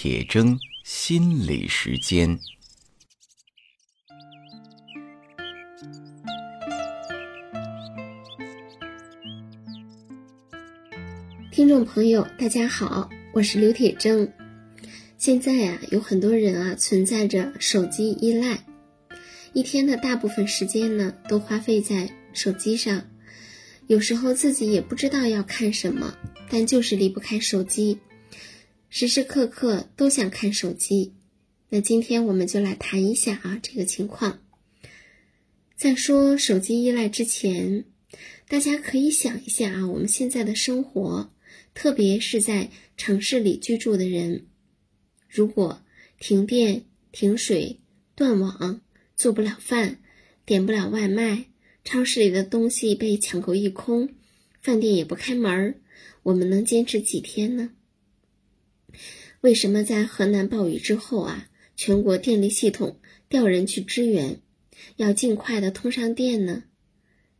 铁铮心理时间。听众朋友，大家好，我是刘铁铮。现在呀，有很多人啊存在着手机依赖，一天的大部分时间呢都花费在手机上，有时候自己也不知道要看什么，但就是离不开手机。时时刻刻都想看手机，那今天我们就来谈一下啊这个情况。在说手机依赖之前，大家可以想一下啊，我们现在的生活，特别是在城市里居住的人，如果停电、停水、断网，做不了饭，点不了外卖，超市里的东西被抢购一空，饭店也不开门儿，我们能坚持几天呢？为什么在河南暴雨之后啊，全国电力系统调人去支援，要尽快的通上电呢？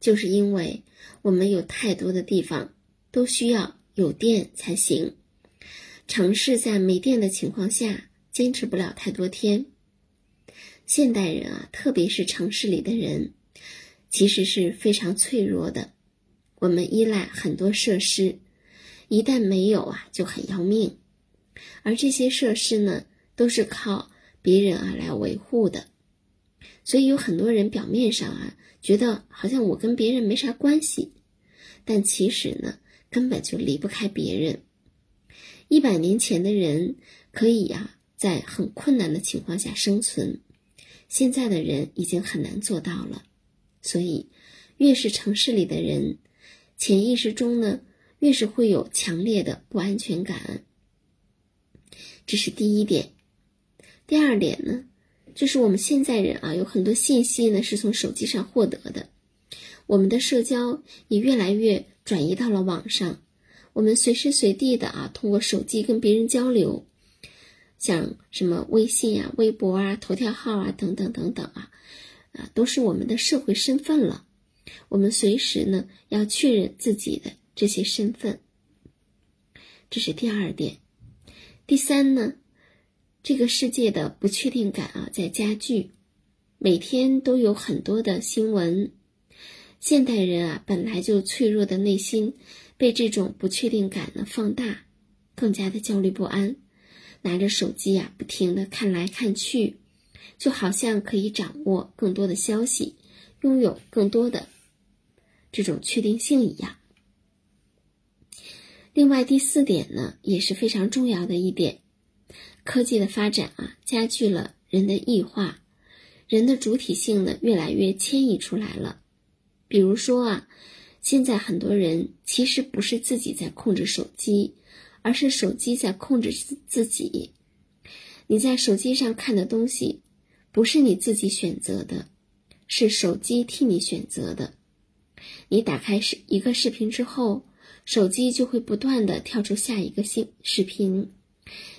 就是因为我们有太多的地方都需要有电才行，城市在没电的情况下坚持不了太多天。现代人啊，特别是城市里的人，其实是非常脆弱的，我们依赖很多设施，一旦没有啊，就很要命。而这些设施呢，都是靠别人啊来维护的，所以有很多人表面上啊觉得好像我跟别人没啥关系，但其实呢根本就离不开别人。一百年前的人可以呀在很困难的情况下生存，现在的人已经很难做到了。所以，越是城市里的人，潜意识中呢越是会有强烈的不安全感。这是第一点，第二点呢，就是我们现在人啊，有很多信息呢是从手机上获得的，我们的社交也越来越转移到了网上，我们随时随地的啊，通过手机跟别人交流，像什么微信啊、微博啊、头条号啊等等等等啊，啊，都是我们的社会身份了，我们随时呢要确认自己的这些身份，这是第二点。第三呢，这个世界的不确定感啊在加剧，每天都有很多的新闻。现代人啊本来就脆弱的内心，被这种不确定感呢放大，更加的焦虑不安。拿着手机啊不停的看来看去，就好像可以掌握更多的消息，拥有更多的这种确定性一样。另外第四点呢，也是非常重要的一点，科技的发展啊，加剧了人的异化，人的主体性呢越来越迁移出来了。比如说啊，现在很多人其实不是自己在控制手机，而是手机在控制自自己。你在手机上看的东西，不是你自己选择的，是手机替你选择的。你打开视一个视频之后。手机就会不断的跳出下一个新视频，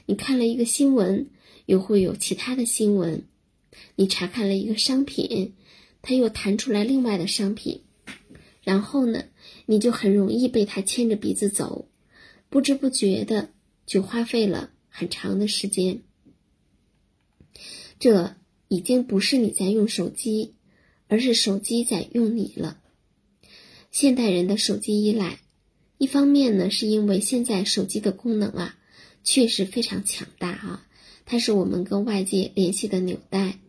你看了一个新闻，又会有其他的新闻，你查看了一个商品，它又弹出来另外的商品，然后呢，你就很容易被它牵着鼻子走，不知不觉的就花费了很长的时间。这已经不是你在用手机，而是手机在用你了。现代人的手机依赖。一方面呢，是因为现在手机的功能啊，确实非常强大啊，它是我们跟外界联系的纽带，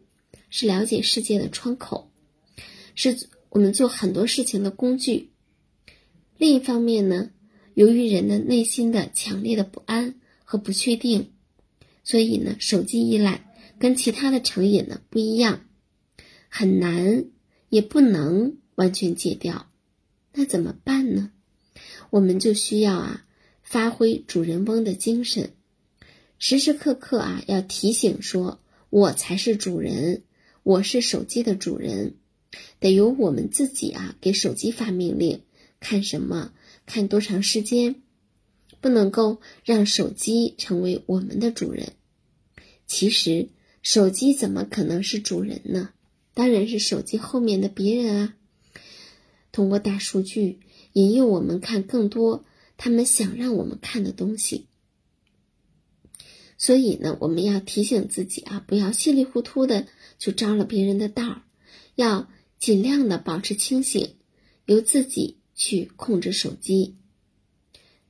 是了解世界的窗口，是我们做很多事情的工具。另一方面呢，由于人的内心的强烈的不安和不确定，所以呢，手机依赖跟其他的成瘾呢不一样，很难也不能完全戒掉。那怎么办呢？我们就需要啊，发挥主人翁的精神，时时刻刻啊要提醒说，我才是主人，我是手机的主人，得由我们自己啊给手机发命令，看什么，看多长时间，不能够让手机成为我们的主人。其实手机怎么可能是主人呢？当然是手机后面的别人啊。通过大数据。引诱我们看更多他们想让我们看的东西，所以呢，我们要提醒自己啊，不要稀里糊涂的就着了别人的道儿，要尽量的保持清醒，由自己去控制手机。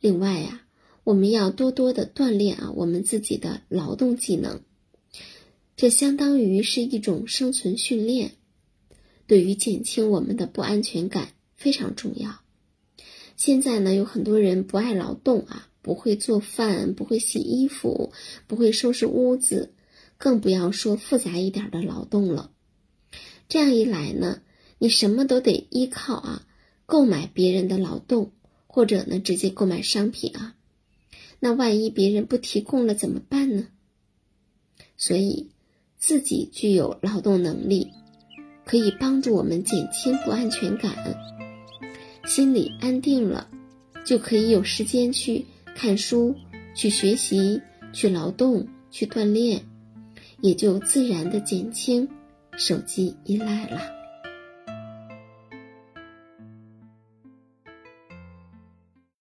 另外呀，我们要多多的锻炼啊，我们自己的劳动技能，这相当于是一种生存训练，对于减轻我们的不安全感非常重要。现在呢，有很多人不爱劳动啊。不会做饭，不会洗衣服，不会收拾屋子，更不要说复杂一点的劳动了。这样一来呢，你什么都得依靠啊，购买别人的劳动，或者呢直接购买商品啊。那万一别人不提供了怎么办呢？所以，自己具有劳动能力，可以帮助我们减轻不安全感，心里安定了，就可以有时间去。看书，去学习，去劳动，去锻炼，也就自然的减轻手机依赖了。